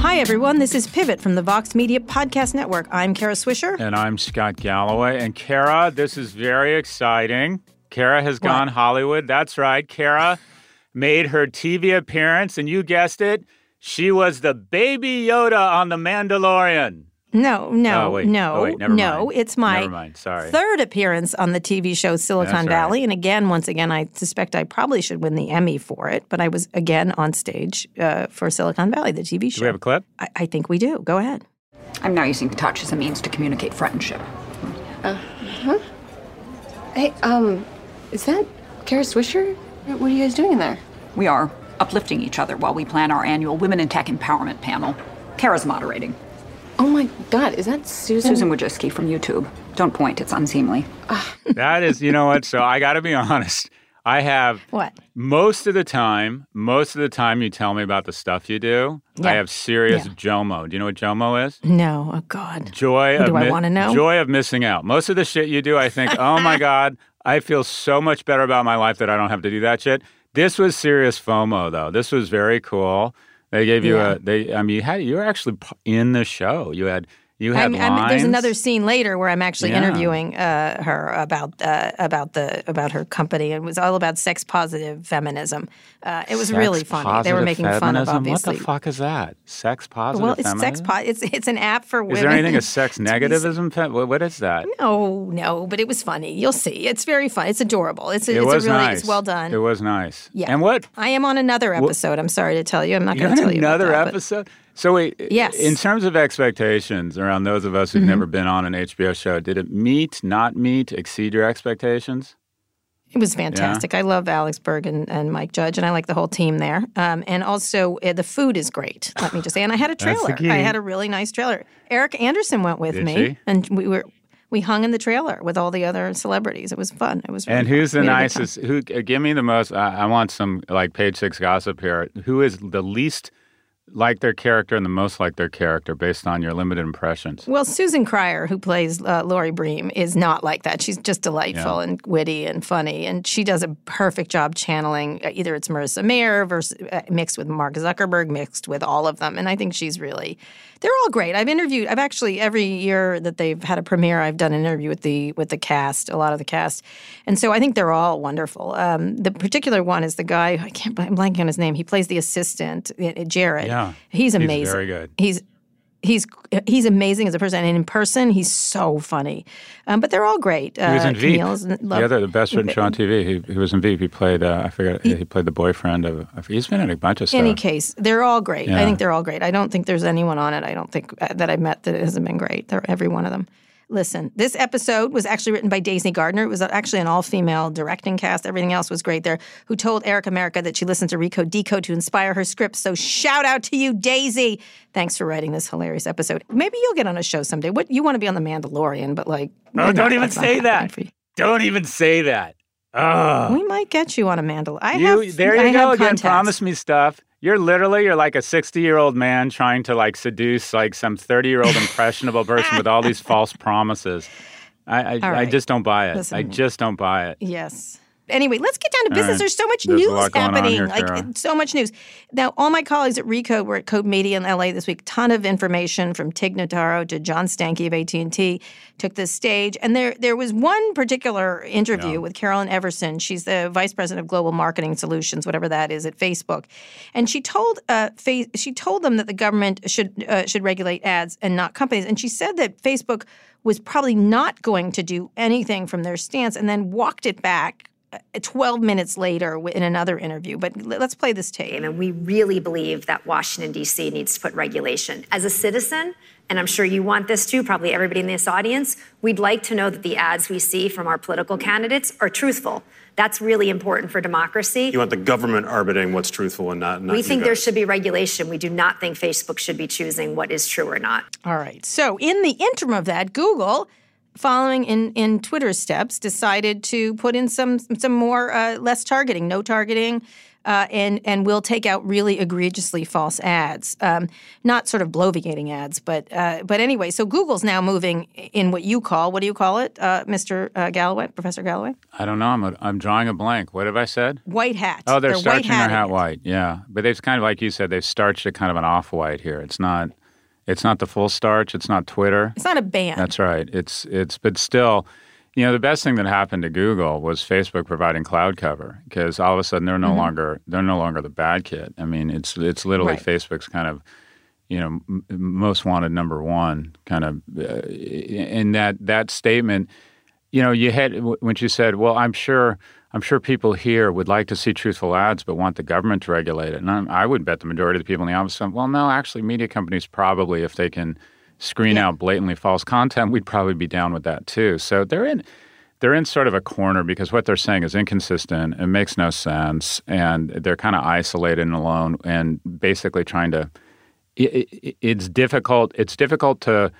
Hi, everyone. This is Pivot from the Vox Media Podcast Network. I'm Kara Swisher. And I'm Scott Galloway. And Kara, this is very exciting. Kara has What? gone Hollywood. That's right. Kara made her TV appearance, and you guessed it, she was the baby Yoda on The Mandalorian. No, no, Oh, wait. no, Oh, wait, never no. mind. It's my Never mind. Sorry. third appearance on the TV show Silicon That's right. Valley. And again, once again, I suspect I probably should win the Emmy for it. But I was again on stage uh, for Silicon Valley, the TV show. Do we have a clip? I, I think we do. Go ahead. I'm now using touch as a means to communicate friendship. Uh huh. Hey, um, is that Kara Swisher? What are you guys doing in there? We are uplifting each other while we plan our annual Women in Tech Empowerment panel. Kara's moderating. Oh my god, is that Susan? Susan Wojcicki from YouTube. Don't point, it's unseemly. Ah. That is, you know what? So I got to be honest. I have What? most of the time, most of the time you tell me about the stuff you do, I have serious Yeah. JOMO. Do you know what JOMO is? No. Oh God. joy Do of I wanna know? joy of missing out. Most of the shit you do, I think, oh my god, I feel so much better about my life that I don't have to do that shit. This was serious FOMO though. This was very cool. They gave you Yeah. a they. I mean, you had you were actually in the show. You had you had I'm, I'm, there's another scene later where I'm actually Yeah. interviewing uh, her about uh, about the about her company. It was all about sex positive feminism. Uh, it was really funny. They were making fun of obviously. What the fuck is that? Sex positive. well, it's sex feminism? po- It's it's an app for women. Is there anything a sex negativism? fe- What what is that? No, no, but it was funny. You'll see. It's very fun. It's adorable. It's a, It it's was really nice. it's well done. It was nice. Yeah. And what I am on another episode. I'm sorry to tell you. I'm not going to tell you about another that, but- episode. So wait, Yes. Mm-hmm. In terms of expectations around those of us who've never been on an HBO show, did it meet, not meet, exceed your expectations? It was fantastic. I love Alec Berg and, and Mike Judge, and I like the whole team there. Um, and also, uh, the food is great. Let me just say, and I had a trailer. I had a really nice trailer. Erica Anderson went with Did me, she? and we were we hung in the trailer with all the other celebrities. It was fun. It was. Really And who's the fun. We had a good time. nicest? Who? uh, Give me the most. I, I want some like page six gossip here. Who is the least like their character and the most like their character based on your limited impressions? Well, Susan Cryer, who plays uh, Laurie Bream, is not like that. She's just delightful and witty and funny, and she does a perfect job channeling. Uh, either it's Marissa Mayer versus uh, mixed with Mark Zuckerberg, mixed with all of them, and I think she's really. They're all great. I've interviewed. I've actually every year that they've had a premiere, I've done an interview with the with the cast, a lot of the cast, and so I think they're all wonderful. Um, the particular one is the guy I can't. I'm blanking on his name. He plays the assistant, uh, Jared. Yeah. He's He's amazing. very good. He's he's he's amazing as a person, and in person, he's so funny. Um, but they're all great. He was uh, in Veep. Camille's in The other, the best written show on TV. He, he was in Veep. He played. Uh, I forget. He, played the boyfriend of. He's been in a bunch of stuff. In any case, they're all great. I think they're all great. I don't think there's anyone on it. I don't think uh, that I've met that hasn't been great. They're every one of them. Listen, this episode was actually written by Daisy Gardner. It was actually an all-female directing cast. Everything else was great there. Who told Eric America that she listened to Recode Decode to inspire her script. So shout out to you, Daisy. Thanks for writing this hilarious episode. Maybe you'll get on a show someday. What you want to be on The Mandalorian, but like, Oh, don't even say that. Don't even say that. Oh. We might get you on a Mandalorian. I You, have. there I you go again. Promise me stuff. You're literally you're like a 60 year old man trying to like seduce like some 30 year old impressionable person with all these false promises. I I, All I just don't buy it. I just don't buy it. Yes. Anyway, let's get down to business. right. There's so much There's news lot going on happening. here, like so much news. Now, all my colleagues at Recode were at Code Media in LA this week. Ton of information from Tig Notaro to John Stankey of AT&T took the stage. And there there was one particular interview with Carolyn Everson. She's the vice president of global marketing solutions, whatever that is at Facebook. And she told uh, fa- she told them that the government should uh, should regulate ads and not companies. And she said that Facebook was probably not going to do anything from their stance and then walked it back Uh, 12 minutes later in another interview. But let's play this tape. And we really believe that Washington, D.C. needs to put regulation. As a citizen, and I'm sure you want this too, probably everybody in this audience, we'd like to know that the ads we see from our political candidates are truthful. That's really important for democracy. You want the government arbitrating what's truthful and not. not we think there should be regulation. We do not think Facebook should be choosing what is true or not. All right. So in the interim of that, Google, following in in Twitter's steps, decided to put in some some more uh, less targeting, no targeting. Uh, and and will take out really egregiously false ads, um, not sort of bloviating ads, but uh, but anyway. So Google's now moving in what you call what do you call it, uh, Mr. Uh, Galloway, Professor Galloway? I don't know. I'm, a, I'm drawing a blank. What have I said? White hat. Oh, they're, white starching their hat white. Yeah, but they've kind of like you said, they've starched it kind of an off white here. It's not, it's not the full starch. It's not Twitter. It's not a band. That's right. It's it's but still, you know, the best thing that happened to Google was Facebook providing cloud cover because all of a sudden they're no longer they're no longer the bad kid. I mean, it's it's literally Right. Facebook's kind of you know m- most wanted number one kind of uh, in that that statement. You know, you had when you said, "Well, I'm sure." I'm sure people here would like to see truthful ads, but want the government to regulate it. And I'm, I would bet the majority of the people in the office, well, no, actually, media companies probably, if they can screen out blatantly false content, we'd probably be down with that too. So they're in they're in sort of a corner because what they're saying is inconsistent. It makes no sense, and they're kind of isolated and alone, and basically trying to. It, it, it's difficult. It's difficult to.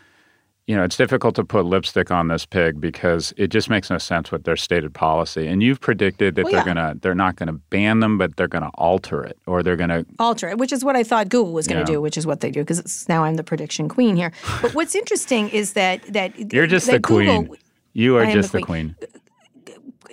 You know, it's difficult to put lipstick on this pig because it just makes no sense with their stated policy. And you've predicted that Well, they're yeah. gonna, they're not gonna ban them, but they're gonna alter it, or they're gonna alter it, which is what I thought Google was going to Yeah. do, which is what they do because now I'm the prediction queen here. But what's interesting is that that You're just that the queen. Google- you are I just the the queen.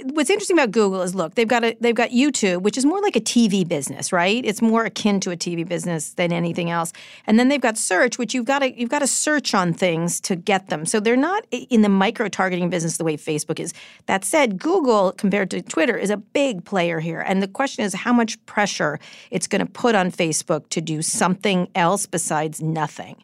What's interesting about Google is look, they've got a they've got YouTube, which is more like a TV business, right? It's more akin to a TV business than anything else. And then they've got search, which you've got to you've got to search on things to get them. So they're not in the micro targeting business the way Facebook is. That said, Google compared to Twitter is a big player here. And the question is how much pressure it's going to put on Facebook to do something else besides nothing.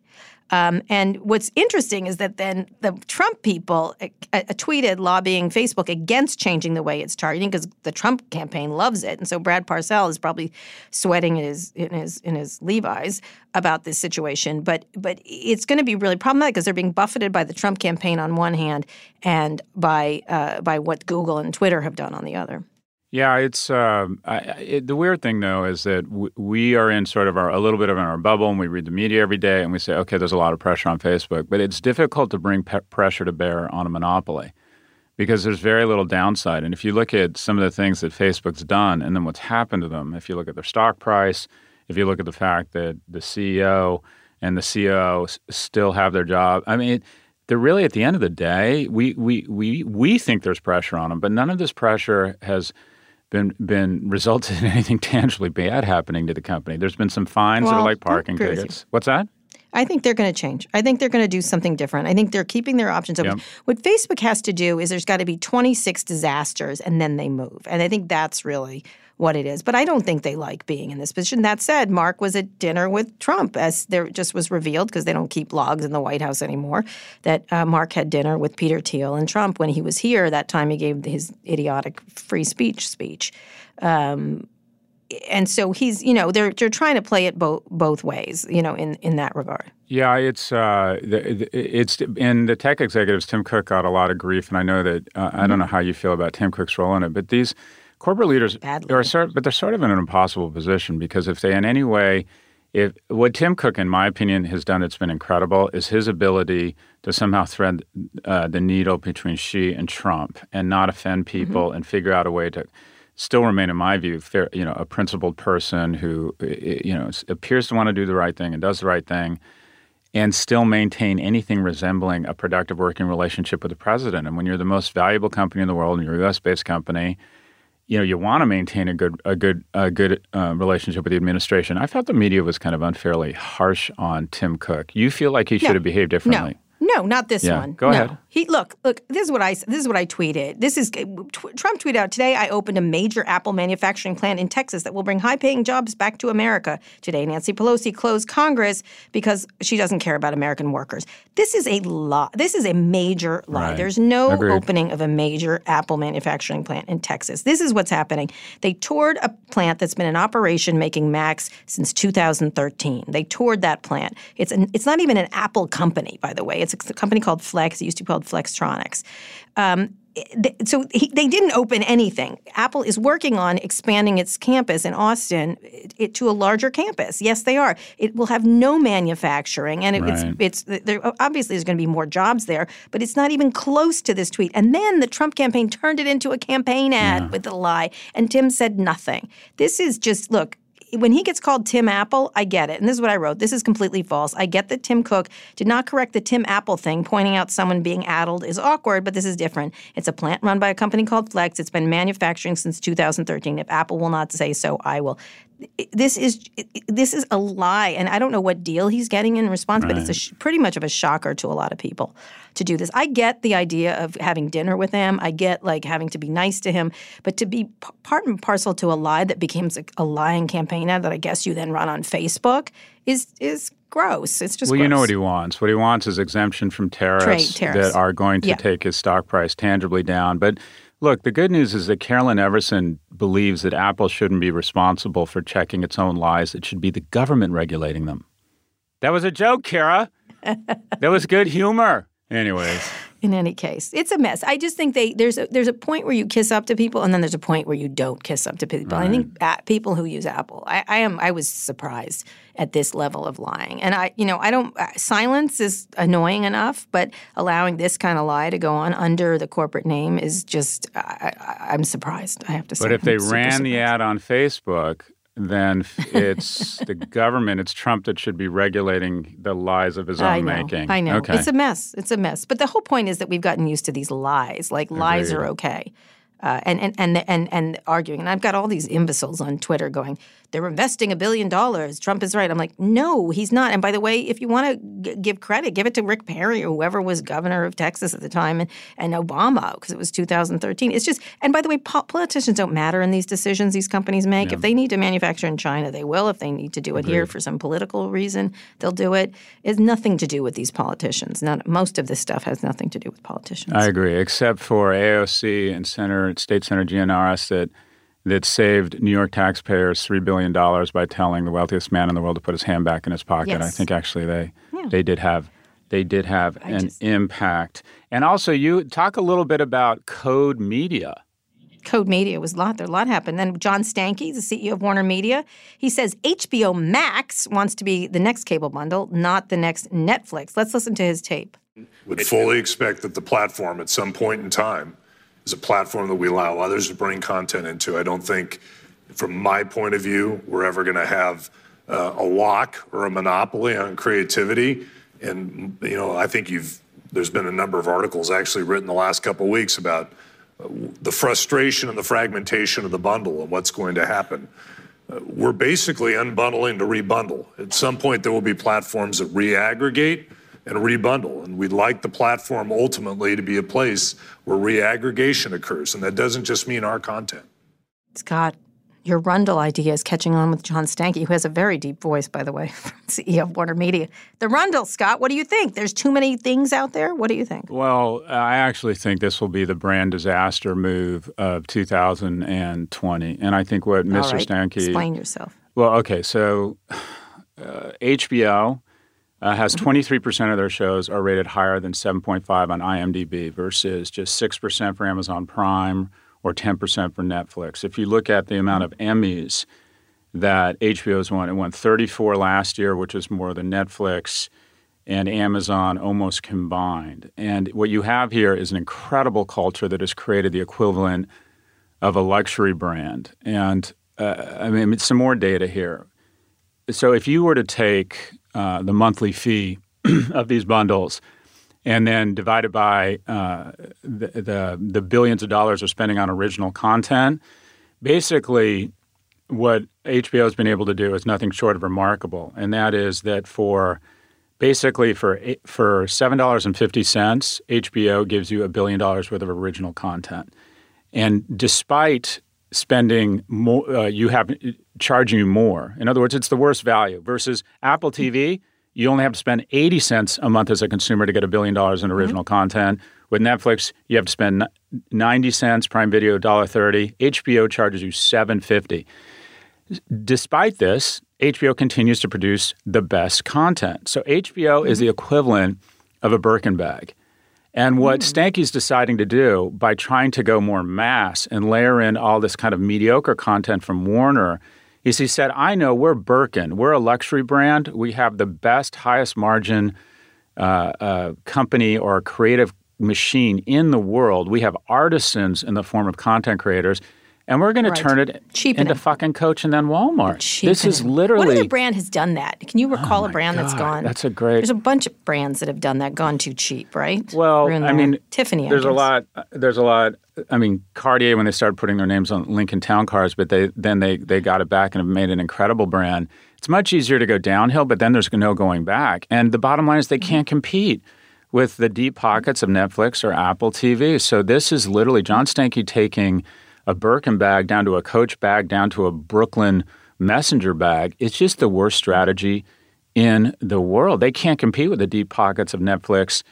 Um, and what's interesting is that then the Trump people uh, uh, tweeted lobbying Facebook against changing the way it's targeting because the Trump campaign loves it, and so Brad Parscale is probably sweating in his in his in his Levi's about this situation. But but it's going to be really problematic because they're being buffeted by the Trump campaign on one hand and by uh, by what Google and Twitter have done on the other. Yeah, it's um, I, it, the weird thing though is that w- we are in sort of our, a little bit of in our bubble, and we read the media every day, and we say, okay, there's a lot of pressure on Facebook, but it's difficult to bring pe- pressure to bear on a monopoly because there's very little downside. And if you look at some of the things that Facebook's done, and then what's happened to them, if you look at their stock price, if you look at the fact that the CEO and the COO s- still have their job, I mean. They're really at the end of the day, we, we, we, we think there's pressure on them, but none of this pressure has been been resulted in anything tangibly bad happening to the company. There's been some fines that Well, are like parking agree with you. tickets. What's that? I think they're going to change. I think they're going to do something different. I think they're keeping their options open. Yep. What Facebook has to do is there's got to be 26 disasters and then they move. And I think that's really what it is. But I don't think they like being in this position. That said, Mark was at dinner with Trump, as there just was revealed because they don't keep logs in the White House anymore. That uh, Mark had dinner with Peter Thiel and Trump when he was here. That time he gave his idiotic free speech speech. Um, and so he's, you know, they're they're trying to play it both both ways, you know, in in that regard. Yeah, it's uh, it's and the tech executives. Tim Cook got a lot of grief, and I know that uh, I Mm-hmm. don't know how you feel about Tim Cook's role in it, but these corporate leaders Badly. are sort, but they're sort of in an impossible position because if they in any way, if what Tim Cook, in my opinion, has done, it's been incredible, is his ability to somehow thread uh, the needle between Xi and Trump and not offend people and figure out a way to still remain, in my view, fair, you know, a principled person who, you know, appears to want to do the right thing and does the right thing and still maintain anything resembling a productive working relationship with the president. And when you're the most valuable company in the world and you're a US based company, you know you want to maintain a good a good a good uh, relationship with the administration. I thought the media was kind of unfairly harsh on Tim Cook. You feel like he should No. have behaved differently. No. No, not this Yeah, one. go no. ahead. He look, look. This is what I this is what I tweeted. This is eh, tw- Trump tweeted out today. I opened a major Apple manufacturing plant in Texas that will bring high-paying jobs back to America. Today, Nancy Pelosi closed Congress because she doesn't care about American workers. This is a lie. This is a major lie. Right. There's no Agreed. opening of a major Apple manufacturing plant in Texas. This is what's happening. They toured a plant that's been in operation making Macs since 2013. They toured that plant. It's an, it's not even an Apple company, by the way. It's a company called Flex. It used to be called Flextronics. Um, so he, they didn't open anything. Apple is working on expanding its campus in Austin it, it- to a larger campus. Yes, they are. It will have no manufacturing, and it, Right. it's it's there. Obviously, there's going to be more jobs there, but it's not even close to this tweet. And then the Trump campaign turned it into a campaign ad with a lie, and Tim said nothing. This is just look. When he gets called Tim Apple, I get it. And this is what I wrote. This is completely false. I get that Tim Cook did not correct the Tim Apple thing, pointing out someone being addled is awkward, but this is different. It's a plant run by a company called Flex. It's been manufacturing since 2013. If Apple will not say so, I will. This is this is a lie, and I don't know what deal he's getting in response, but it's a sh- pretty much of a shocker to a lot of people to do this. I get the idea of having dinner with him. I get like having to be nice to him, but to be p- part and parcel to a lie that becomes a, a lying campaign ad that I guess you then run on Facebook is is gross. It's just Well, you know what he wants. What he wants is exemption from tariffs, tariffs. that are going to Yeah. take his stock price tangibly down. But look, the good news is that Carolyn Everson believes that Apple shouldn't be responsible for checking its own lies. It should be the government regulating them. That was a joke, Kara. that was good humor. Anyways, in any case, it's a mess. I just think they there's a, there's a point where you kiss up to people, and then there's a point where you don't kiss up to people. I think uh, people who use Apple, I, I am I was surprised at this level of lying, and I you know I don't uh, silence is annoying enough, but allowing this kind of lie to go on under the corporate name is just I, I, I'm surprised. I have to say. but if they I'm super ran the ad on Facebook, then it's the government, it's Trump that should be regulating the lies of his own I know. making. I know. Okay. It's a mess. It's a mess. But the whole point is that we've gotten used to these lies. Like lies are okay. Uh, and, and, and, and, and arguing. And I've got all these imbeciles on Twitter going, they're investing a billion dollars. Trump is right. I'm like, no, he's not. And by the way, if you want to g- give credit, give it to Rick Perry or whoever was governor of Texas at the time and, and Obama, because it was 2013. It's just, and by the way, po- politicians don't matter in these decisions these companies make. If they need to manufacture in China, they will. If they need to do it here for some political reason, they'll do it. It has nothing to do with these politicians. None, most of this stuff has nothing to do with politicians. I agree, except for AOC and Senator State Senator Gianaris that that saved New York taxpayers three billion dollars by telling the wealthiest man in the world to put his hand back in his pocket. I think actually they they did have they did have I an just- impact. And also, you talk a little bit about Code Media. Code Media was a lot. There a lot happened. Then John Stankey, the CEO of Warner Media, he says HBO Max wants to be the next cable bundle, not the next Netflix. Let's listen to his tape. would fully expect that the platform at some point in time is a platform that we allow others to bring content into. I don't think, from my point of view, we're ever going to have uh, a lock or a monopoly on creativity. And you know, I think you've there's been a number of articles actually written the last couple of weeks about uh, the frustration and the fragmentation of the bundle and what's going to happen. Uh, we're basically unbundling to rebundle. At some point, there will be platforms that reaggregate and rebundle. And we'd like the platform ultimately to be a place where reaggregation occurs. And that doesn't just mean our content. Scott, your Rundle idea is catching on with John Stankey, who has a very deep voice, by the way, CEO of Warner Media. The Rundle, Scott, what do you think? There's too many things out there? What do you think? Well, I actually think this will be the brand disaster move of 2020. And I think what Mr. All right, Stankey Explain yourself. Well, okay, so uh, HBO uh, has 23% of their shows are rated higher than 7.5 on IMDb versus just 6% for Amazon Prime or 10% for Netflix. If you look at the amount of Emmys that HBO's won, it won 34 last year, which is more than Netflix and Amazon almost combined. And what you have here is an incredible culture that has created the equivalent of a luxury brand. And uh, I mean, some more data here. So if you were to take uh, the monthly fee of these bundles. And then divide it by uh, the, the the billions of dollars they're spending on original content, basically, what HBO has been able to do is nothing short of remarkable, and that is that for basically for for seven dollars and fifty cents, HBO gives you a billion dollars worth of original content, and despite spending more, uh, you have charging you more. In other words, it's the worst value versus Apple TV. You only have to spend 80 cents a month as a consumer to get a billion dollars in original mm-hmm. content. With Netflix, you have to spend 90 cents, Prime Video $1.30. HBO charges you 7.50. Despite this, HBO continues to produce the best content. So HBO mm-hmm. is the equivalent of a Birkin bag. And what mm. Stankey's deciding to do by trying to go more mass and layer in all this kind of mediocre content from Warner is he said, I know we're Birkin. We're a luxury brand. We have the best, highest margin uh, uh, company or creative machine in the world. We have artisans in the form of content creators and we're going right. to turn it Cheapen into it. fucking Coach and then Walmart. Cheapen this is literally. What other brand has done that? Can you oh recall oh a brand God, that's gone? That's a great. There's a bunch of brands that have done that, gone too cheap, right? Well, I mean, Tiffany. There's a lot. There's a lot. I mean, Cartier when they started putting their names on Lincoln Town cars, but they then they they got it back and have made an incredible brand. It's much easier to go downhill, but then there's no going back. And the bottom line is they can't mm-hmm. compete with the deep pockets of Netflix or Apple TV. So this is literally John Stankey taking a Birkin bag down to a Coach bag down to a Brooklyn Messenger bag. It's just the worst strategy in the world. They can't compete with the deep pockets of Netflix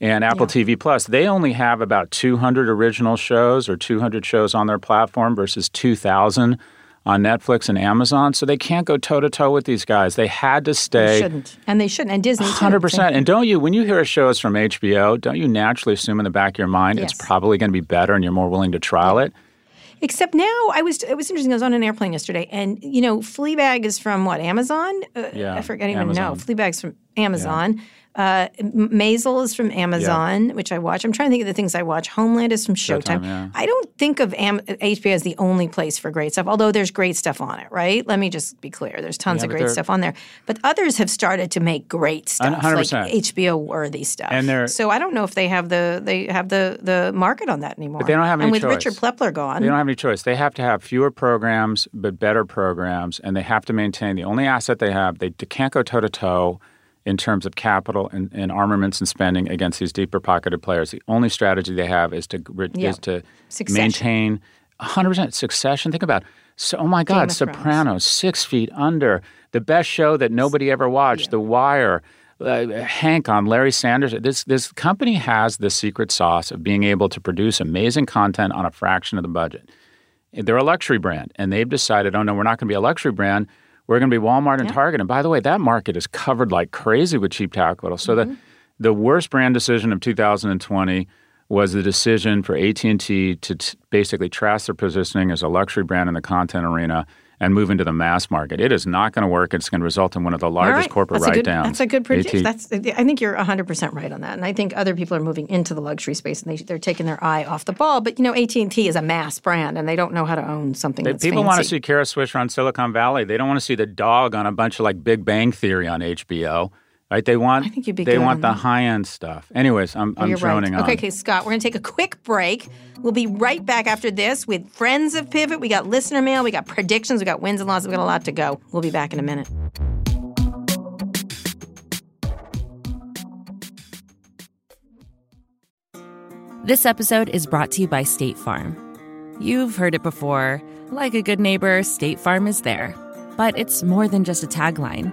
and Apple yeah. TV Plus. They only have about 200 original shows or 200 shows on their platform versus 2,000 on Netflix and Amazon. So they can't go toe to toe with these guys. They had to stay. They shouldn't. And they shouldn't. And Disney, 100%. And don't you, when you hear a show is from HBO, don't you naturally assume in the back of your mind yes. it's probably going to be better and you're more willing to trial it? Except now, I was it was interesting. I was on an airplane yesterday, and you know, Fleabag is from what Amazon? Uh, yeah, I forget even know. Fleabag's from Amazon. Yeah. Uh, Maisel is from Amazon, yeah. which I watch. I'm trying to think of the things I watch. Homeland is from Showtime. Showtime yeah. I don't think of Am- HBO as the only place for great stuff, although there's great stuff on it, right? Let me just be clear. There's tons yeah, of great stuff on there. But others have started to make great stuff, 100%. like HBO worthy stuff. And they're, so I don't know if they have the they have the the market on that anymore. But they don't have any And with choice. Richard Plepler gone, they don't have any choice. They have to have fewer programs but better programs, and they have to maintain the only asset they have. They can't go toe to toe in terms of capital and, and, armaments and spending against these deeper pocketed players. The only strategy they have is to yeah. is to succession. maintain 100% succession. Think about so oh my God, Sopranos, Six Feet Under, the best show that nobody ever watched, yeah. The Wire. Uh, Hank on Larry Sanders. This this company has the secret sauce of being able to produce amazing content on a fraction of the budget. They're a luxury brand, and they've decided, oh no, we're not going to be a luxury brand. We're going to be Walmart and yeah. Target. And by the way, that market is covered like crazy with cheap capital. So mm-hmm. the the worst brand decision of 2020 was the decision for AT&T to t- basically trash their positioning as a luxury brand in the content arena and move into the mass market. It is not going to work. It's going to result in one of the largest right. corporate write downs. That's a good prediction. That's I think you're 100% right on that. And I think other people are moving into the luxury space and they, they're taking their eye off the ball. But, you know, AT&T is a mass brand and they don't know how to own something they, People fancy. want to see Kara Swisher on Silicon Valley. They don't want to see the dog on a bunch of like Big Bang Theory on HBO. Right? They want I think you'd be they want the high end stuff. Anyways, I'm I'm droning right. on. Okay, okay, Scott, we're gonna take a quick break. We'll be right back after this with friends of Pivot. We got listener mail, we got predictions, we got wins and losses, we got a lot to go. We'll be back in a minute. This episode is brought to you by State Farm. You've heard it before. Like a good neighbor, State Farm is there. But it's more than just a tagline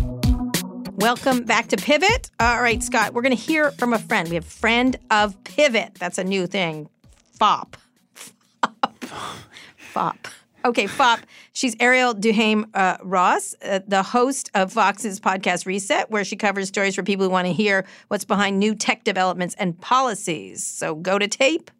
Welcome back to Pivot. All right, Scott, we're going to hear from a friend. We have friend of Pivot. That's a new thing. FOP. FOP. Okay, FOP. She's Arielle Duhaime uh, Ross, uh, the host of Vox's podcast Reset, where she covers stories for people who want to hear what's behind new tech developments and policies. So go to tape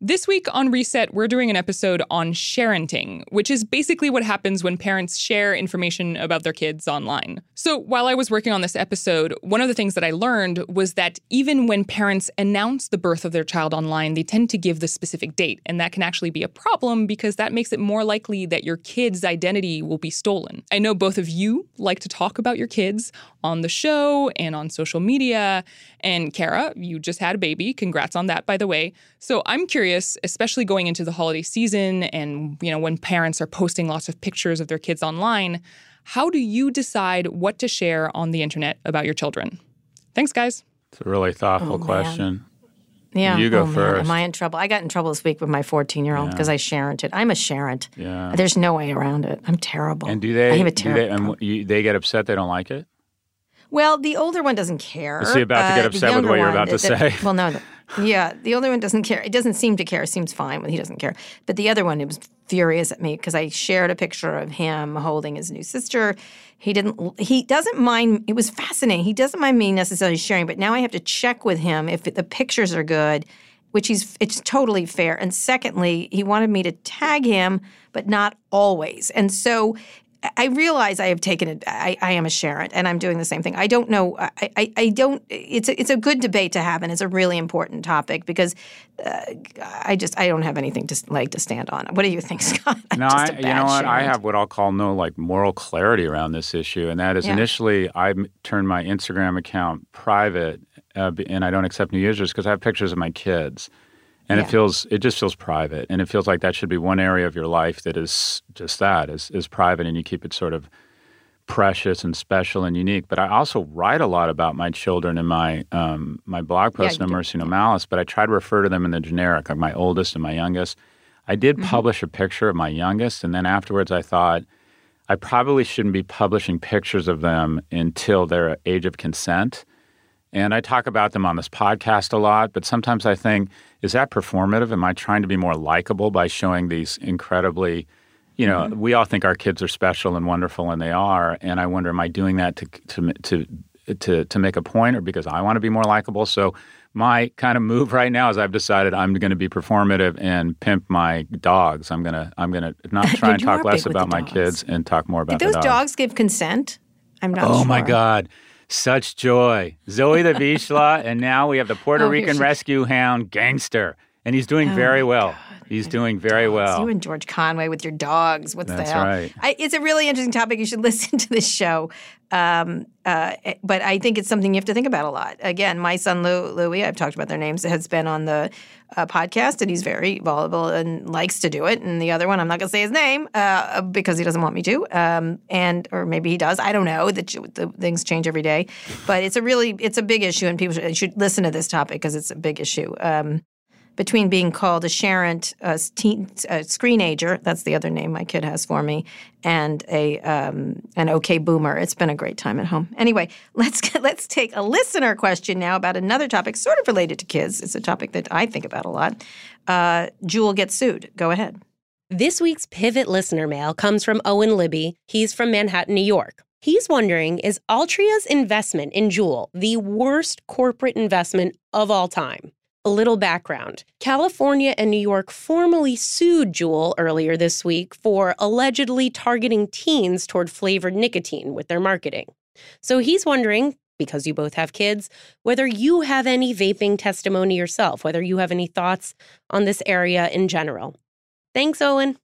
This week on Reset, we're doing an episode on sharenting, which is basically what happens when parents share information about their kids online. So, while I was working on this episode, one of the things that I learned was that even when parents announce the birth of their child online, they tend to give the specific date, and that can actually be a problem because that makes it more likely that your kid's identity will be stolen. I know both of you like to talk about your kids on the show and on social media, and Kara, you just had a baby. Congrats on that, by the way. So, I'm curious curious, especially going into the holiday season and you know when parents are posting lots of pictures of their kids online, how do you decide what to share on the internet about your children? Thanks, guys. It's a really thoughtful Oh, question. Yeah. You go oh, man, first. Am I in trouble? I got in trouble this week with my 14 year old because I sharented. I'm a sharent. Yeah. There's no way around it. I'm terrible. And do they? I have a do terrible. they, and you, they get upset they don't like it? well, the older one doesn't care. Is he about to get Uh, upset with younger what you're one, about to the- the- say? Well, no. the- yeah, the older one doesn't care. It doesn't seem to care. Seems fine when he doesn't care. But the other one, it was furious at me because I shared a picture of him holding his new sister. He didn't. He doesn't mind. It was fascinating. He doesn't mind me necessarily sharing, but now I have to check with him if the pictures are good which he's it's totally fair. And secondly, he wanted me to tag him, but not always. And so I realize I have taken it. I, I am a sharent, and I'm doing the same thing. I don't know. I, I, I don't. It's a, it's a good debate to have, and it's a really important topic because uh, I just I don't have anything to like to stand on. What do you think, Scott? I'm No, I, you know what? I have what I'll call no like moral clarity around this issue, and that is Yeah. initially I turned my Instagram account private, uh, and I don't accept new users because I have pictures of my kids, and Yeah. it feels it just feels private, and it feels like that should be one area of your life that is just that is is private, and you keep it sort of precious and special and unique. But I also write a lot about my children in my um, my blog Yeah, post, you No. Mercy, No Malice. But I try to refer to them in the generic, like my oldest and my youngest. I did Mm-hmm. publish a picture of my youngest, and then afterwards I thought I probably shouldn't be publishing pictures of them until their age of consent. And I talk about them on this podcast a lot, but sometimes I think, is that performative? Am I trying to be more likable by showing these incredibly, you know, Mm-hmm. we all think our kids are special and wonderful, and they are. And I wonder, am I doing that to to to to, to make a point, or because I want to be more likable? So my kind of move right now is I've decided I'm going to be performative and pimp my dogs. I'm gonna I'm gonna not try and talk less about my dogs. kids and talk more about Did those the dogs give consent? I'm not Oh sure. my God. Such joy. Zoe the Vizsla, and now we have the Puerto Oh, Rican Oh rescue hound, Gangster. And he's doing very well. He's doing very well. You and George Conway with your dogs. What's That's the hell? right. I, it's a really interesting topic. You should listen to this show. Um, uh, but I think it's something you have to think about a lot. Again, my son Lou, Louis, I've talked about their names, has been on the uh, podcast, and he's very vulnerable and likes to do it. And the other one, I'm not going to say his name uh, because he doesn't want me to, um, and or maybe he does. I don't know. The, the things change every day, but it's a really it's a big issue, and people should, should listen to this topic because it's a big issue. Um, between being called a Sharent, a teen, a screenager, that's the other name my kid has for me, and a um, an okay boomer. It's been a great time at home. Anyway, let's let's take a listener question now about another topic, sort of related to kids. It's a topic that I think about a lot. Uh, Juul gets sued. Go ahead. This week's Pivot listener mail comes from Owen Libby. He's from Manhattan, New York. He's wondering Is Altria's investment in Juul the worst corporate investment of all time? A little background California and New York formally sued Juul earlier this week for allegedly targeting teens toward flavored nicotine with their marketing. So he's wondering, because you both have kids, whether you have any vaping testimony yourself, whether you have any thoughts on this area in general. Thanks, Owen.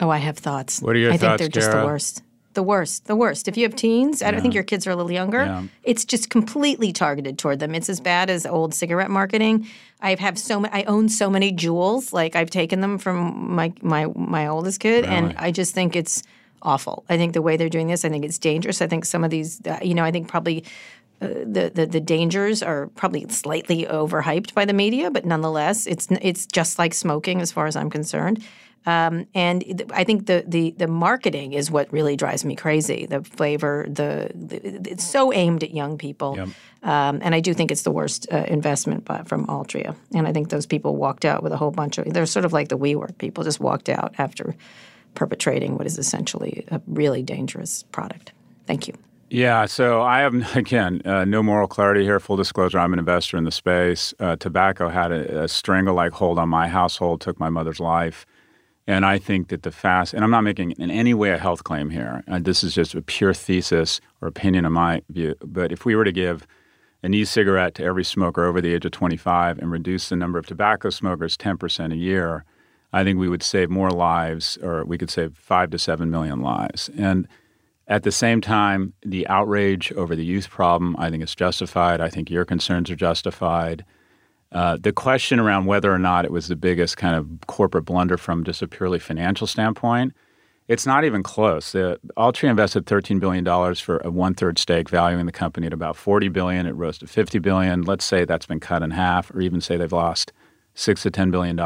Oh, I have thoughts. What are your I thoughts, I think they're just the worst. The worst. The worst. If you have teens, I don't Yeah. think your kids are a little younger. Yeah. It's just completely targeted toward them. It's as bad as old cigarette marketing. I have so many. I own so many Juuls. Like I've taken them from my my my oldest kid, and I just think it's awful. I think the way they're doing this, I think it's dangerous. I think some of these, uh, you know, I think probably uh, the, the the dangers are probably slightly overhyped by the media, but nonetheless, it's it's just like smoking as far as I'm concerned. Um, and th- I think the, the the marketing is what really drives me crazy. The flavor, the, the it's so aimed at young people, um, and I do think it's the worst uh, investment by, from Altria. And I think those people walked out with a whole bunch of. They're sort of like the WeWork people, just walked out after perpetrating what is essentially a really dangerous product. Thank you. Yeah, so I have again uh, no moral clarity here. Full disclosure: I'm an investor in the space. Uh, tobacco had a, a strangle-like hold on my household, took my mother's life, and I think that the fast. And I'm not making in any way a health claim here. Uh, this is just a pure thesis or opinion in my view. But if we were to give an e-cigarette to every smoker over the age of 25 and reduce the number of tobacco smokers 10% a year, I think we would save more lives, or we could save five to seven million lives. And at the same time, the outrage over the youth problem, I think, is justified. I think your concerns are justified. Uh, the question around whether or not it was the biggest kind of corporate blunder from just a purely financial standpoint, it's not even close. The, Altria invested $13 billion for a one-third stake, valuing the company at about 40 billion. It rose to 50 billion. Let's say that's been cut in half, or even say they've lost six to $10 billion.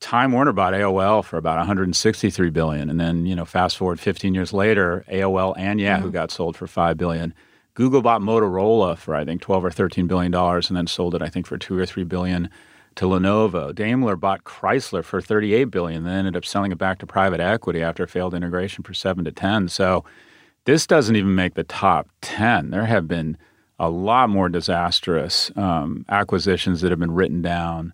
Time Warner bought AOL for about 163 billion, and then you know, fast forward 15 years later, AOL and Yahoo mm-hmm. got sold for five billion. Google bought Motorola for I think 12 or 13 billion dollars, and then sold it I think for two or three billion to Lenovo. Daimler bought Chrysler for 38 billion and then ended up selling it back to private equity after a failed integration for seven to 10. So this doesn't even make the top 10. There have been a lot more disastrous um, acquisitions that have been written down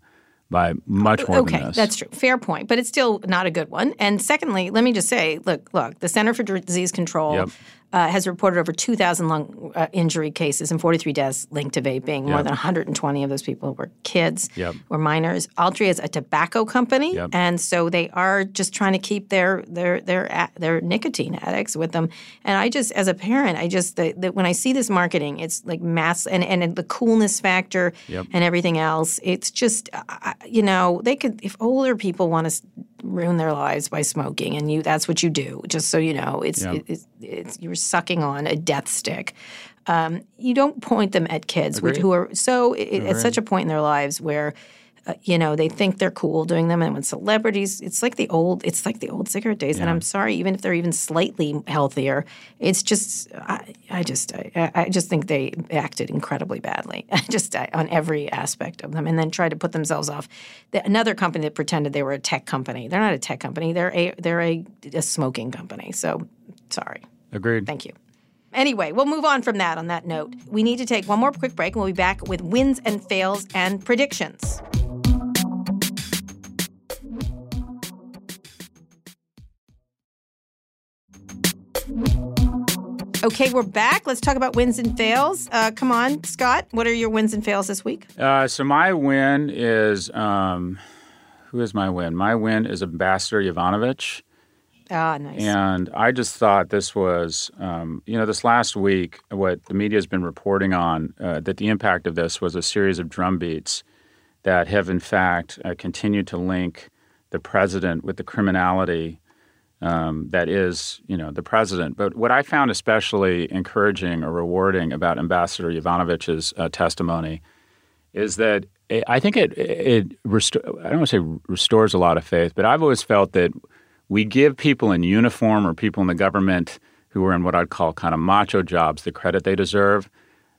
by much more okay, that's true. Fair point, but it's still not a good one. And secondly, let me just say, look, look, the Center for Disease Control yep uh, has reported over 2,000 lung uh, injury cases and 43 deaths linked to vaping. Yep. More than 120 of those people were kids, yep. were minors. Altria is a tobacco company, yep. and so they are just trying to keep their their their their nicotine addicts with them. And I just, as a parent, I just the, the, when I see this marketing, it's like mass and and the coolness factor and everything else. It's just, uh, you know, they could if older people want to ruin their lives by smoking, and you that's what you do. Just so you know, it's yeah. it, it's, it's, you're sucking on a death stick. Um, you don't point them at kids which, who are so it, at such a point in their lives where uh, you know they think they're cool doing them and when celebrities it's like the old it's like the old cigarette days yeah. and i'm sorry even if they're even slightly healthier it's just i, I just I, I, just think they acted incredibly badly just I, on every aspect of them and then tried to put themselves off the, another company that pretended they were a tech company they're not a tech company they're a they're a, a smoking company so sorry agreed thank you Anyway, we'll move on from that on that note. We need to take one more quick break and we'll be back with wins and fails and predictions. Okay, we're back. Let's talk about wins and fails. Uh, come on, Scott. What are your wins and fails this week? Uh, so my win is um, who is my win? My win is Ambassador Yovanovitch. Ah, nice. And I just thought this was, um, you know, this last week, what the media has been reporting on, uh, that the impact of this was a series of drumbeats that have, in fact, uh, continued to link the president with the criminality um, that is, you know, the president. But what I found especially encouraging or rewarding about Ambassador Yovanovitch's uh, testimony is that it, I think it it resto- I don't want to say restores a lot of faith, but I've always felt that we give people in uniform or people in the government who are in what I'd call kind of macho jobs the credit they deserve.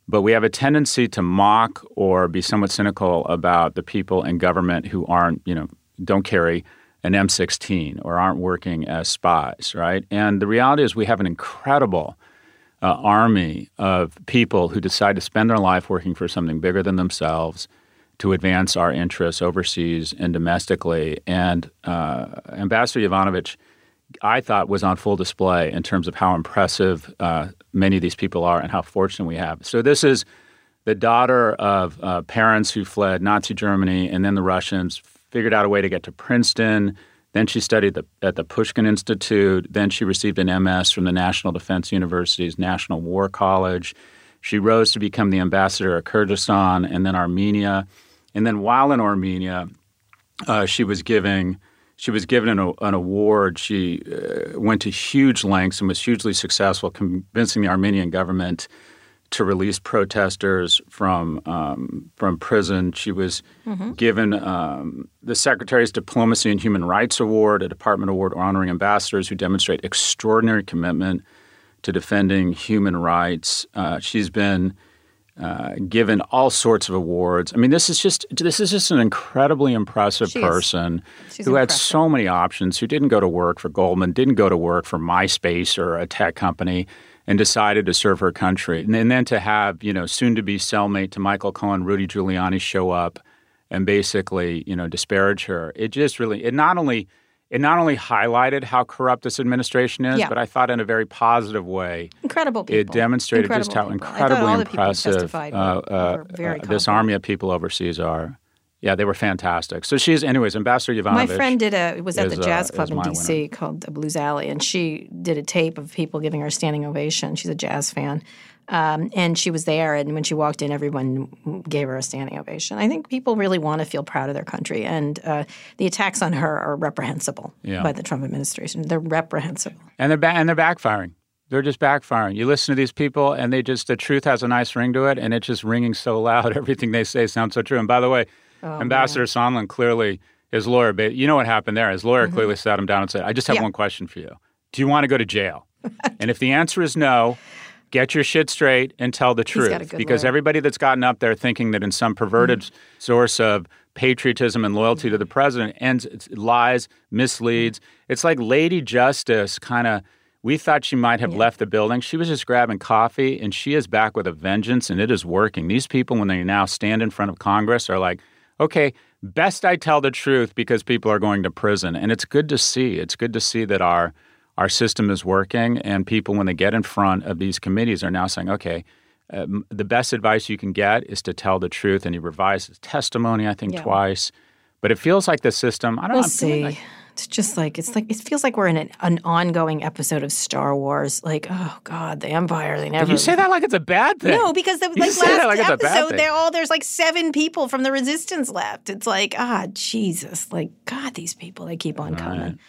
But we have a tendency to mock or be somewhat cynical about the people in government who aren't, you know, don't carry an M16 or aren't working as spies, right? And the reality is we have an incredible uh, army of people who decide to spend their life working for something bigger than themselves to advance our interests overseas and domestically. And uh, Ambassador Yovanovitch, I thought, was on full display in terms of how impressive uh, many of these people are and how fortunate we have. So this is the daughter of uh, parents who fled Nazi Germany and then the Russians, figured out a way to get to Princeton. Then she studied the, at the Pushkin Institute. Then she received an MS from the National Defense University's National War College. She rose to become the ambassador of Kyrgyzstan and then Armenia. And then while in Armenia, uh, she was giving she was given an, an award. She uh, went to huge lengths and was hugely successful, convincing the Armenian government to release protesters from um, from prison. She was mm-hmm. given um, the Secretary's Diplomacy and Human Rights Award, a department award honoring ambassadors who demonstrate extraordinary commitment to defending human rights. Uh, she's been uh, given all sorts of awards. I mean, this is just this is just an incredibly impressive person who impressive. had so many options. Who didn't go to work for Goldman, didn't go to work for MySpace or a tech company and decided to serve her country. And, and then to have, you know, soon to be cellmate to Michael Cohen, Rudy Giuliani show up and basically, you know, disparage her. It just really, it not only, it not only highlighted how corrupt this administration is, Yeah. but I thought in a very positive way. Incredible people. It demonstrated just how people. Incredibly all the people who impressive uh, uh, uh, this army of people overseas are. Yeah, they were fantastic. So she's, anyways, Ambassador Yovanovitch. My friend did a was at the jazz uh, club in D.C. called the Blues Alley, and she did a tape of people giving her a standing ovation. She's a jazz fan, um, and she was there. And when she walked in, everyone gave her a standing ovation. I think people really want to feel proud of their country, and uh, the attacks on her are reprehensible Yeah. by the Trump administration. They're reprehensible. and they're ba- and they're backfiring. They're just backfiring. You listen to these people, and they just the truth has a nice ring to it, and it's just ringing so loud. Everything they say sounds so true. And by the way, Oh, Ambassador Sondland clearly, his lawyer, ba- you know what happened there? His lawyer clearly sat him down and said, "I just have Mm-hmm. Yeah. one question for you. Do you want to go to jail? and if the answer is no." Get your shit straight and tell the truth. got a good because lawyer. everybody that's gotten up there thinking that in some perverted Mm-hmm. source of patriotism and loyalty to the president ends it's lies, misleads. It's like Lady Justice kind of we thought she might have left the building. She was just grabbing coffee and she is back with a vengeance and it is working. These people when they now stand in front of Congress are like, "Okay, best I tell the truth because people are going to prison." And it's good to see. It's good to see that our our system is working and people when they get in front of these committees are now saying, "Okay, um, the best advice you can get is to tell the truth." And he revised his testimony, I think, Yeah. twice. But it feels like the system. I don't We'll know. I'm see. like- it's just like it's like it feels like we're in an, an ongoing episode of Star Wars. Like, oh God, the Empire. They never. you say that like it's a bad thing. No, because the like last like it's a bad episode, they're all there's like seven people from the resistance left. It's like, ah, Jesus, like God, these people they keep on coming.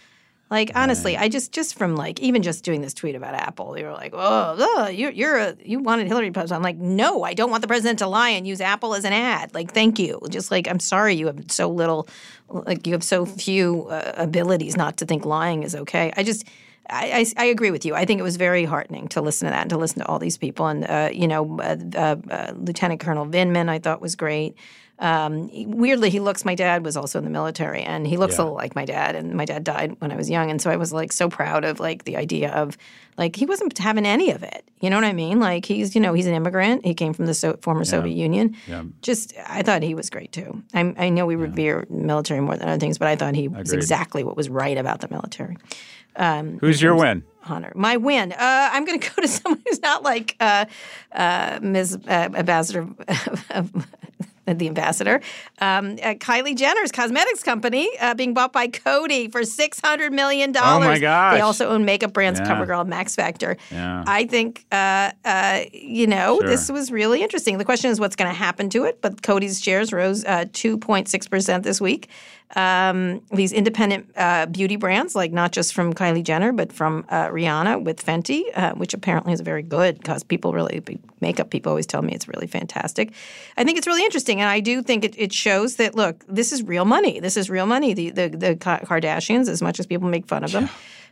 Like honestly, I just just from like even just doing this tweet about Apple, they were like, "Oh, oh you you're a you wanted Hillary post." I'm like, "No, I don't want the president to lie and use Apple as an ad." Like, thank you. Just like I'm sorry you have so little, like you have so few uh, abilities not to think lying is okay. I just. I, I, I agree with you. I think it was very heartening to listen to that and to listen to all these people. And, uh, you know, uh, uh, uh, Lieutenant Colonel Vindman, I thought was great. Um, weirdly, he looks. My dad was also in the military, and he looks a little like my dad. And my dad died when I was young, and so I was like so proud of like the idea of like he wasn't having any of it. You know what I mean? Like he's you know he's an immigrant. He came from the so- former Soviet Union. Yeah. Just I thought he was great too. I, I know we revere military more than other things, but I thought he was exactly what was right about the military. Who's your win? Hunter. My win. Uh, I'm going to go to someone who's not like uh, uh, Ms. Uh, Ambassador, the ambassador. Um, uh, Kylie Jenner's cosmetics company uh, being bought by Coty for six hundred million dollars. Oh my gosh. They also own makeup brands Yeah. CoverGirl, and Max Factor. Yeah. I think uh, uh, you know Sure. this was really interesting. The question is what's going to happen to it. But Coty's shares rose uh, two point six percent this week. Um, these independent uh, beauty brands, like not just from Kylie Jenner, but from uh, Rihanna with Fenty, uh, which apparently is very good because people really, makeup people always tell me it's really fantastic. I think it's really interesting. And I do think it, it shows that, look, this is real money. This is real money. The, the, the Kardashians, as much as people make fun of them.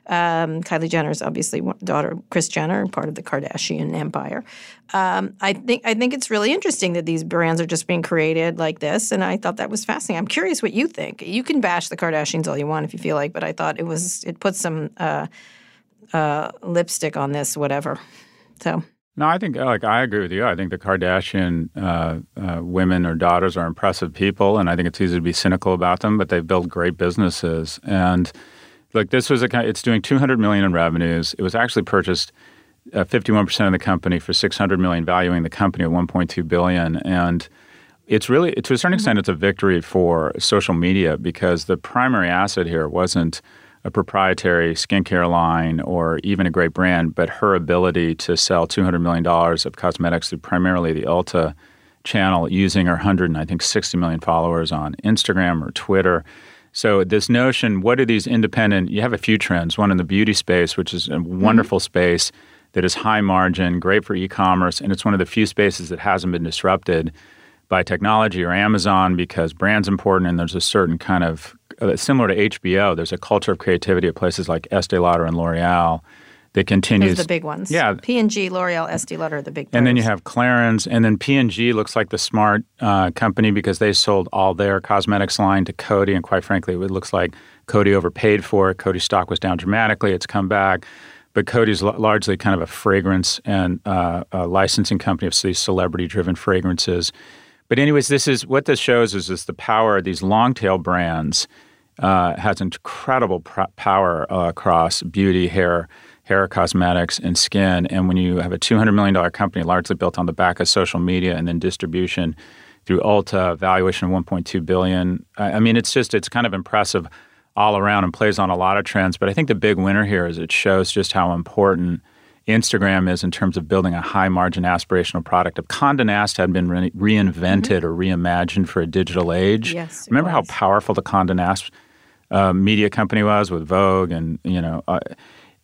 Um, Kylie Jenner is obviously daughter of Kris Jenner, part of the Kardashian empire. Um, I think I think it's really interesting that these brands are just being created like this, and I thought that was fascinating. I'm curious what you think. You can bash the Kardashians all you want if you feel like, but I thought it was it put some uh, uh, lipstick on this, whatever. So No, I think like I agree with you. I think the Kardashian uh, uh, women or daughters are impressive people, and I think it's easy to be cynical about them. But they've built great businesses, and look, this was a kind. It's doing 200 million in revenues. It was actually purchased uh, 51 percent of the company for 600 million, valuing the company at 1.2 billion, and it's really to a certain extent it's a victory for social media because the primary asset here wasn't a proprietary skincare line or even a great brand, but her ability to sell $200 million of cosmetics through primarily the Ulta channel using her 100 and I think 60 million followers on Instagram or Twitter. So this notion, what are these independent? You have a few trends. One in the beauty space, which is a wonderful space that is high margin, great for e-commerce, and it's one of the few spaces that hasn't been disrupted by technology or Amazon because brand's important and there's a certain kind of uh, similar to HBO. There's a culture of creativity at places like Estee Lauder and L'Oreal that continues. those are the big ones. Yeah, P and G, L'Oreal, Estee Lauder the big. and then you have Clarins, and then P&G looks like the smart uh, company because they sold all their cosmetics line to Coty. and quite frankly, it looks like Coty overpaid for it. Coty stock was down dramatically. It's come back. but Coty's l- largely kind of a fragrance and uh, a licensing company of these celebrity-driven fragrances. But anyways, this is what this shows is is the power of these long tail brands uh, has incredible pr- power uh, across beauty, hair, hair cosmetics, and skin. And when you have a two hundred million dollar company largely built on the back of social media and then distribution through Ulta, valuation of one point two billion. I, mean, it's just it's kind of impressive all around and plays on a lot of trends. But I think the big winner here is it shows just how important Instagram is in terms of building a high margin aspirational product. If Condé Nast had been re- reinvented mm-hmm. or reimagined for a digital age, yes, remember how powerful the Condé Nast uh, media company was with Vogue and you know. Uh,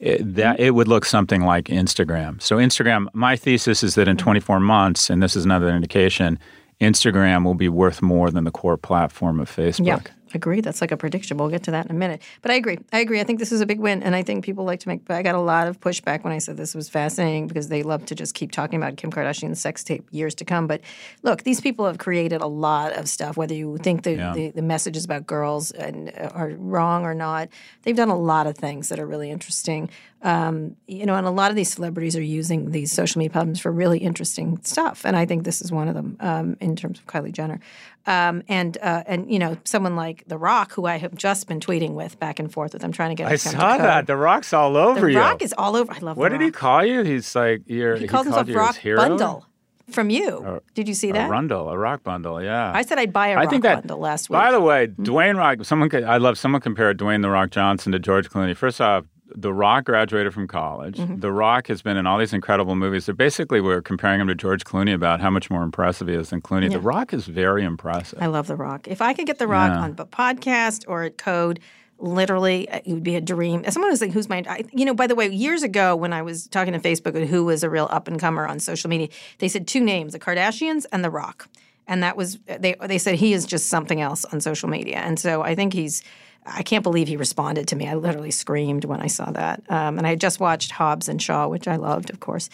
it, that it would look something like Instagram. So Instagram, my thesis is that in mm-hmm. 24 months, and this is another indication, Instagram will be worth more than the core platform of Facebook. Yeah agree. That's like a prediction. We'll get to that in a minute. But I agree. I agree. I think this is a big win, and I think people like to make. I got a lot of pushback when I said this was fascinating because they love to just keep talking about Kim Kardashian's sex tape years to come. But look, these people have created a lot of stuff. Whether you think the yeah. the, the, messages about girls and, uh, are wrong or not, they've done a lot of things that are really interesting. Um, you know, and a lot of these celebrities are using these social media platforms for really interesting stuff, and I think this is one of them um, in terms of Kylie Jenner. Um, and uh, and you know someone like The Rock, who I have just been tweeting with back and forth with. I'm trying to get. I saw that The Rock's all over the you. The Rock is all over. I love. What did he call you? He's like you're. He, he calls himself Rock Bundle. From you, did you see that? A rundle, a rock bundle, yeah. I said I'd buy a I rock think that, bundle last week. By the way, mm-hmm. Dwayne Rock. Someone, could, I love. Someone compared Dwayne the Rock Johnson to George Clooney. First off, the Rock graduated from college. Mm-hmm. The Rock has been in all these incredible movies. So basically, we're comparing him to George Clooney about how much more impressive he is than Clooney. Yeah. The Rock is very impressive. I love The Rock. If I could get The Rock yeah. on a podcast or at Code, literally, uh, it would be a dream. Someone was like, "Who's my?" I, you know, by the way, years ago when I was talking to Facebook, who was a real up and comer on social media, they said two names: the Kardashians and The Rock, and that was they. They said he is just something else on social media, and so I think he's I can't believe he responded to me. I literally screamed when I saw that. Um, and I had just watched Hobbs and Shaw, which I loved, of course.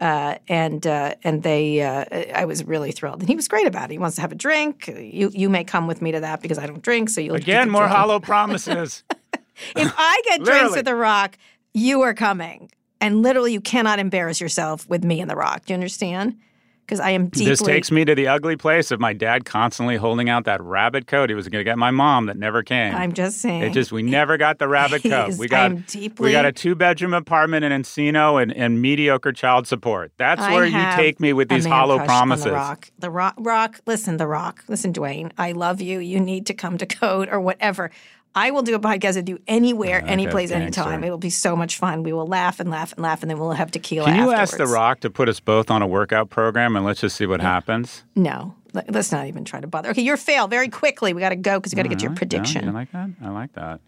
Uh, and uh, and they, uh, I was really thrilled, and he was great about it. He wants to have a drink. You you may come with me to that because I don't drink, so you'll again more drinking. hollow promises. if I get drinks with The Rock, you are coming, and literally you cannot embarrass yourself with me and The Rock. Do you understand? Because I am deeply. This takes me to the ugly place of my dad constantly holding out that rabbit coat. He was going to get my mom that never came. I'm just saying. It just we never got the rabbit coat. We got deeply, we got a two bedroom apartment in Encino and, and mediocre child support. That's I where you take me with these hollow promises. the rock, the rock, rock. Listen, the rock. Listen, Dwayne. I love you. You need to come to code or whatever. I will do a podcast with you anywhere, okay, any place, anytime. It will be so much fun. We will laugh and laugh and laugh, and then we'll have tequila. Can you afterwards. ask The Rock to put us both on a workout program and let's just see what yeah. happens? No, let's not even try to bother. Okay, your fail very quickly. We got to go because we got to get your prediction. I like that. I like that.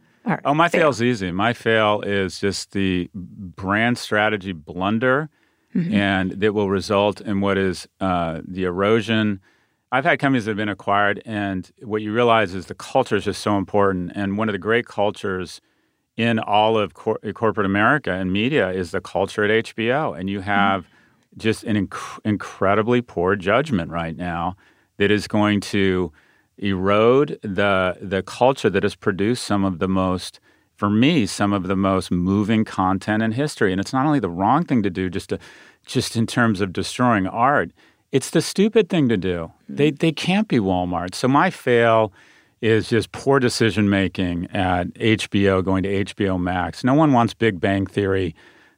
oh, my fail. fail's easy. My fail is just the brand strategy blunder, mm-hmm. and that will result in what is uh, the erosion I've had companies that have been acquired, and what you realize is the culture is just so important. And one of the great cultures in all of cor- corporate America and media is the culture at HBO. And you mm-hmm. have mm-hmm. just an inc- incredibly poor judgment right now that is going to erode the the culture that has produced some of the most for me some of the most moving content in history and it's not only the wrong thing to do just to just in terms of destroying art it's the stupid thing to do. Mm-hmm. They they can't be Walmart. So my fail is just poor decision making at HBO going to HBO Max. No one wants Big Bang Theory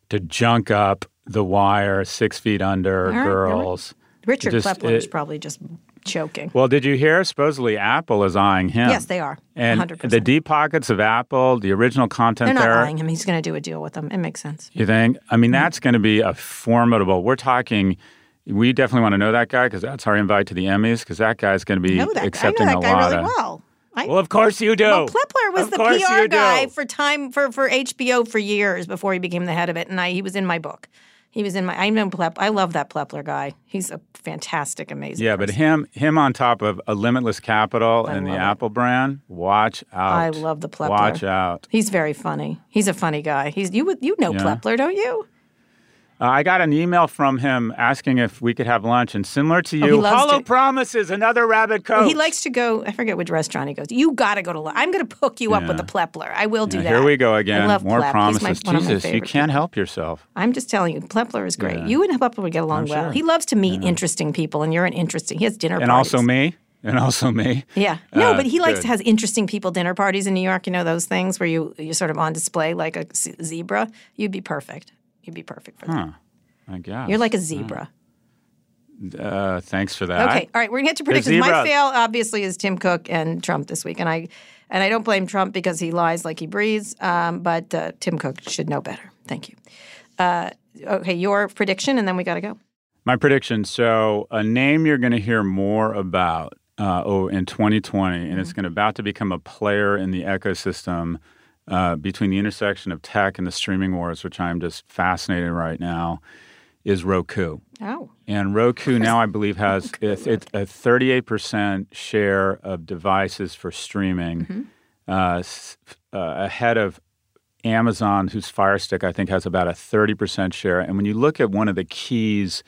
to junk up The Wire, Six Feet Under, right, Girls. Richard just, Plepler is probably just choking. Well, did you hear? Supposedly Apple is eyeing him. Yes, they are. And 100%. the deep pockets of Apple, the original content They're not there, eyeing him. He's going to do a deal with them. It makes sense. You think? I mean, mm-hmm. that's going to be a formidable. We're talking we definitely want to know that guy because that's our invite to the Emmys because that guy's going to be know that, I know that a guy lot really of. well. I, well, of course you do. Well, Plepler was of the PR guy for time for, for HBO for years before he became the head of it, and I, he was in my book. He was in my. I know Plep. I love that Plepler guy. He's a fantastic, amazing. Yeah, person. but him, him on top of a limitless capital I and the it. Apple brand. Watch out. I love the Plepler. Watch out. He's very funny. He's a funny guy. He's you. You know Yeah. Plepler, don't you? Uh, I got an email from him asking if we could have lunch, and similar to Oh, you, loves Hollow to- Promises, another rabbit coat. Well, he likes to go. I forget which restaurant he goes. You got to go to. lunch. I'm going to hook you up with Yeah. the Plepler. I will do Yeah, that. Here we go again. I love More Plep. Promises. my- Jesus, you can't help yourself. I'm just telling you, Plepler is great. Yeah. You and Plepler would get along I'm well. sure. He loves to meet interesting people, and you're an interesting. He has dinner parties. And parties. also me. And also me. Yeah. No, Uh, but he likes good. to has interesting people dinner parties in New York. You know those things where you you're sort of on display like a z- zebra. You'd be perfect. You'd be perfect for that. I guess. You're like a zebra. Uh, thanks for that. Okay, all right, we're gonna get to predictions. My fail obviously is Tim Cook and Trump this week, and I and I don't blame Trump because he lies like he breathes. Um, but uh, Tim Cook should know better. Thank you. Uh, okay, your prediction, and then we got to go. My prediction. So, a name you're going to hear more about uh, oh, in 2020, and Mm-hmm. it's going to about to become a player in the ecosystem uh, between the intersection of tech and the streaming wars, which I'm just fascinated right now, is Roku. Oh. And Roku now, I believe, has it's, it's a 38% share of devices for streaming, uh, s- uh, ahead of Amazon, whose Fire Stick I think has about a 30% share. And when you look at one of the keys,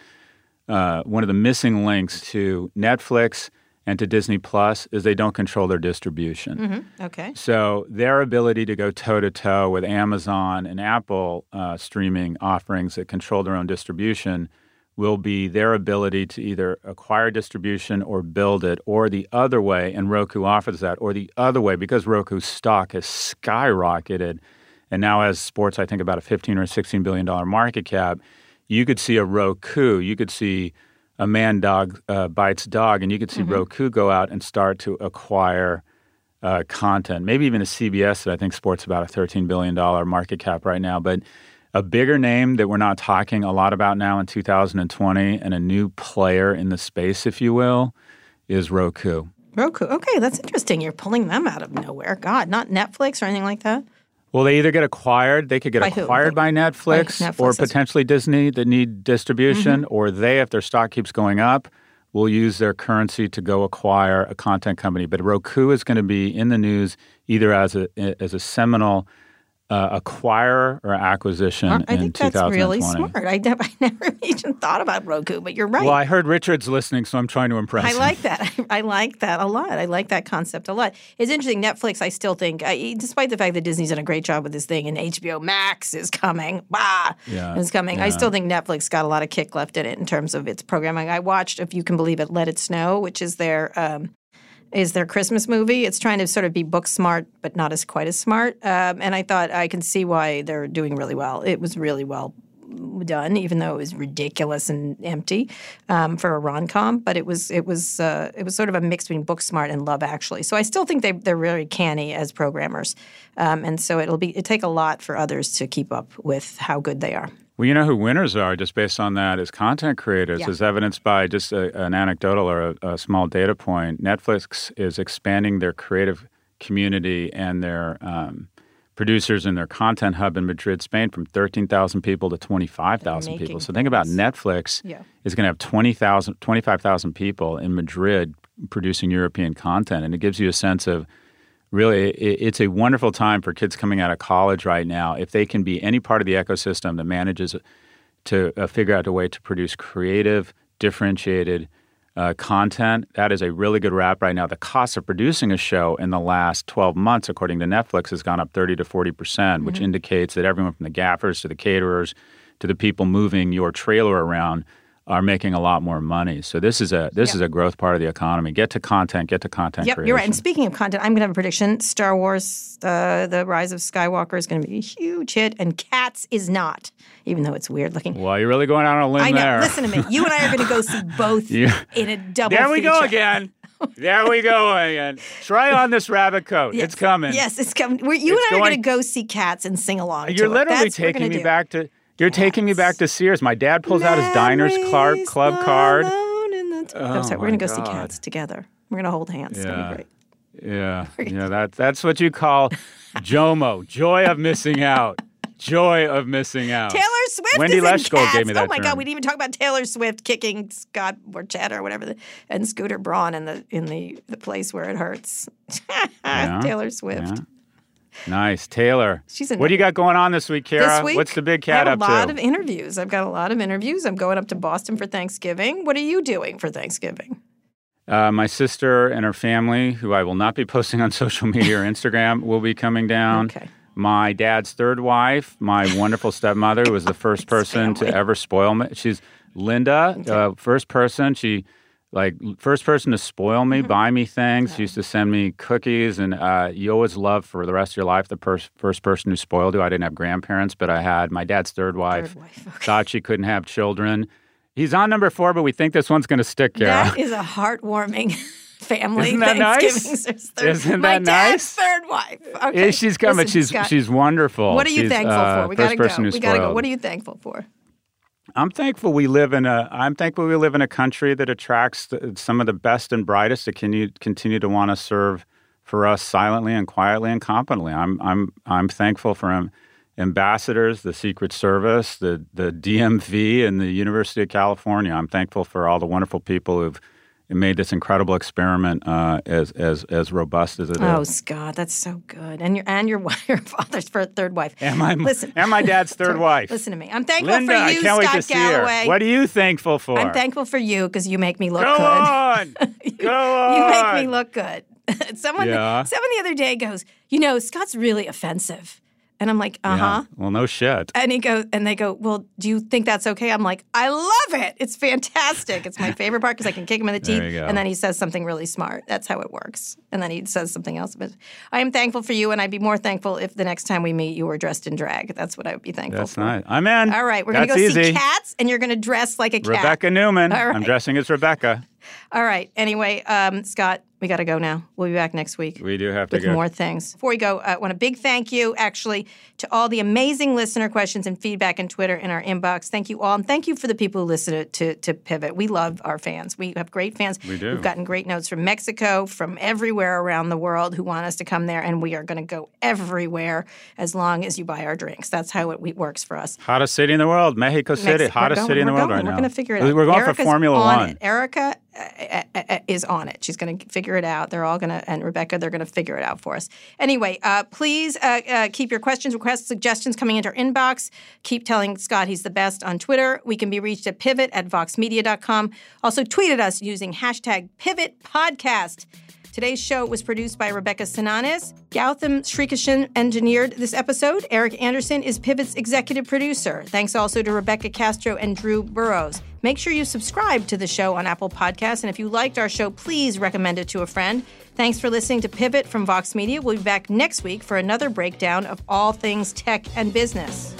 uh, one of the missing links to Netflix and to Disney Plus is they don't control their distribution. Mm-hmm. Okay. So their ability to go toe to toe with Amazon and Apple uh, streaming offerings that control their own distribution will be their ability to either acquire distribution or build it, or the other way, and Roku offers that, or the other way, because Roku's stock has skyrocketed and now has sports, I think, about a 15 or 16 billion dollar market cap. You could see a Roku, you could see a man dog uh, bites dog, and you could see Roku go out and start to acquire uh, content. Maybe even a CBS that I think sports about a $13 billion market cap right now. But a bigger name that we're not talking a lot about now in 2020 and a new player in the space, if you will, is Roku. Roku. Okay, that's interesting. You're pulling them out of nowhere. God, not Netflix or anything like that. Well, they either get acquired, they could get By who? acquired by Netflix, Netflix, or potentially Disney that need distribution, mm-hmm. or they, if their stock keeps going up, will use their currency to go acquire a content company. But Roku is going to be in the news either as a as a seminal uh, acquirer or acquisition I in think that's really smart. I, never- I never even thought about Roku, but you're right. Well, I heard Richard's listening, so I'm trying to impress him. I him. like that. I like that a lot. I like that concept a lot. It's interesting. Netflix, I still think, I, despite the fact that Disney's done a great job with this thing and HBO Max is coming, bah, Yeah, is coming. I still think Netflix got a lot of kick left in it in terms of its programming. I watched, if you can believe it, Let It Snow, which is their. Um, is their Christmas movie. It's trying to sort of be Booksmart, but not as quite as smart. Um, and I thought I can see why they're doing really well. It was really well done, even though it was ridiculous and empty um, for a rom com. But it was it was uh, it was sort of a mix between Booksmart and Love Actually. So I still think they they're really canny as programmers, um, and so it'll be it take a lot for others to keep up with how good they are. Well, you know who winners are just based on that is content creators, Yeah. as evidenced by just a, an anecdotal or a, a small data point. Netflix is expanding their creative community and their um, producers in their content hub in Madrid, Spain, from 13,000 people to 25,000 people. So think about Netflix Yeah. is going to have 20,000, 25,000 people in Madrid producing European content. And it gives you a sense of really it, it's a wonderful time for kids coming out of college right now. If they can be any part of the ecosystem that manages to uh, figure out a way to produce creative differentiated uh, content that is a really good wrap right now. The cost of producing a show in the last 12 months according to netflix has gone up 30 to 40 percent which indicates that everyone from the gaffers to the caterers to the people moving your trailer around are making a lot more money so this is a this is a growth part of the economy get to content get to content Yep, creation. you're right. And speaking of content, I'm going to have a prediction. Star Wars, uh, The Rise of Skywalker is going to be a huge hit, and Cats is not, even though it's weird looking. Well, you're really going out on a limb I know. there. Listen to me. You and I are going to go see both You- in a double There we go feature. again. There we go again. Try on this rabbit coat. Yes. It's coming. Yes, it's coming. We're, you It's and I are going- going to go see Cats and sing along. You're it. literally taking me do. back to. You're taking me back to Sears. My dad pulls out his Diners Clark Club card. alone in the t- Oh, I'm sorry. We're going to go see Cats together. We're going to hold hands. It's going Yeah. great. Yeah, yeah. That that's what you call JOMO, joy of missing out. Joy of missing out. Taylor Swift Wendy is in Cats. gave me that Oh my term. God, we didn't even talk about Taylor Swift kicking Scott Borchetta or whatever, the, and Scooter Braun in the in the the place where it hurts. Yeah, Taylor Swift. yeah. Nice, Taylor. She's what do you got going on this week, Kara? This week, What's the big cat up have a lot to? of interviews. I've got a lot of interviews. I'm going up to Boston for Thanksgiving. What are you doing for Thanksgiving? Uh, my sister and her family, who I will not be posting on social media or Instagram, will be coming down. Okay. My dad's third wife, my wonderful stepmother, who was the first person to ever spoil me. She's Linda, uh, first person. She like first person to spoil me, Mm-hmm. buy me things. Used to send me cookies, and uh, you always love for the rest of your life the pers- first person who spoiled you. I didn't have grandparents, but I had my dad's third wife. Thought she couldn't have children. He's on number four, but we think this one's going to stick, Kara. That is a heartwarming family Isn't that nice? Third- Isn't my that dad's nice? third wife. Yeah, Okay. she's coming. Listen, she's Scott, she's wonderful. What are you She's, thankful uh, for? We gotta go. We gotta go. What are you thankful for? I'm thankful we live in a. I'm thankful we live in a country that attracts the, some of the best and brightest that can continue to want to serve for us silently and quietly and competently. I'm I'm I'm thankful for ambassadors, the Secret Service, the the DMV, and the University of California. I'm thankful for all the wonderful people who've made this incredible experiment uh, as as as robust as it is. Oh, Scott, that's so good. And your and your, wife, your father's third wife. And my listen, and my dad's third wife. listen to me. I'm thankful Linda, for I you, can't Scott wait to see Galloway. her. What are you thankful for? I'm thankful for you because you make me look Go good. on. Go on. You make me look good. someone, Yeah. someone the other day goes, you know, Scott's really offensive, and I'm like, uh huh. Yeah. Well, no shit. And he goes, and they go, well, do you think that's okay? I'm like, I love it. It's fantastic. It's my favorite part because I can kick him in the teeth, and then he says something really smart. That's how it works. And then he says something else. But I am thankful for you, and I'd be more thankful if the next time we meet you were dressed in drag. That's what I would be thankful for. That's for. nice. I'm in. All right, we're gonna go easy. see cats, and you're gonna dress like a cat. Rebecca Newman. All I'm dressing as Rebecca. All right. Anyway, um, Scott, we got to go now. We'll be back next week We do have to with go. more things. Before we go, I want a big thank you, actually, to all the amazing listener questions and feedback in Twitter in our inbox. Thank you all, and thank you for the people who listen to, to, to Pivot. We love our fans. We have great fans. We do. We've gotten great notes from Mexico, from everywhere around the world who want us to come there, and we are going to go everywhere as long as you buy our drinks. That's how it we- works for us. Hottest city in the world, Mexico City. Mex- we're Hottest going- city in the world going. right We're now. going to figure it out. We're going Erica's for Formula on One. It. Erica is on it. She's going to figure it out. They're all going to, and Rebecca, they're going to figure it out for us. Anyway, uh, please uh, uh, keep your questions, requests, suggestions coming into our inbox. Keep telling Scott he's the best on Twitter. We can be reached at pivot at voxmedia.com. Also, tweet at us using hashtag pivot podcast. Today's show was produced by Rebecca Sinanes. Gautam Srikishan engineered this episode. Erica Anderson is Pivot's executive producer. Thanks also to Rebecca Castro and Drew Burrows. Make sure you subscribe to the show on Apple Podcasts. And if you liked our show, please recommend it to a friend. Thanks for listening to Pivot from Vox Media. We'll be back next week for another breakdown of all things tech and business.